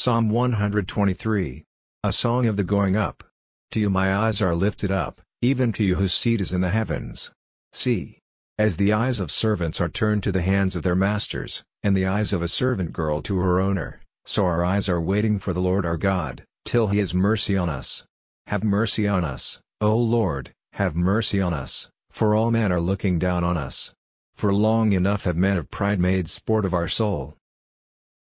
Psalm 123. A song of the going up. To you my eyes are lifted up, even to you whose seat is in the heavens. See. As the eyes of servants are turned to the hands of their masters, and the eyes of a servant girl to her owner, so our eyes are waiting for the Lord our God, till he has mercy on us. Have mercy on us, O Lord, have mercy on us, for all men are looking down on us. For long enough have men of pride made sport of our soul.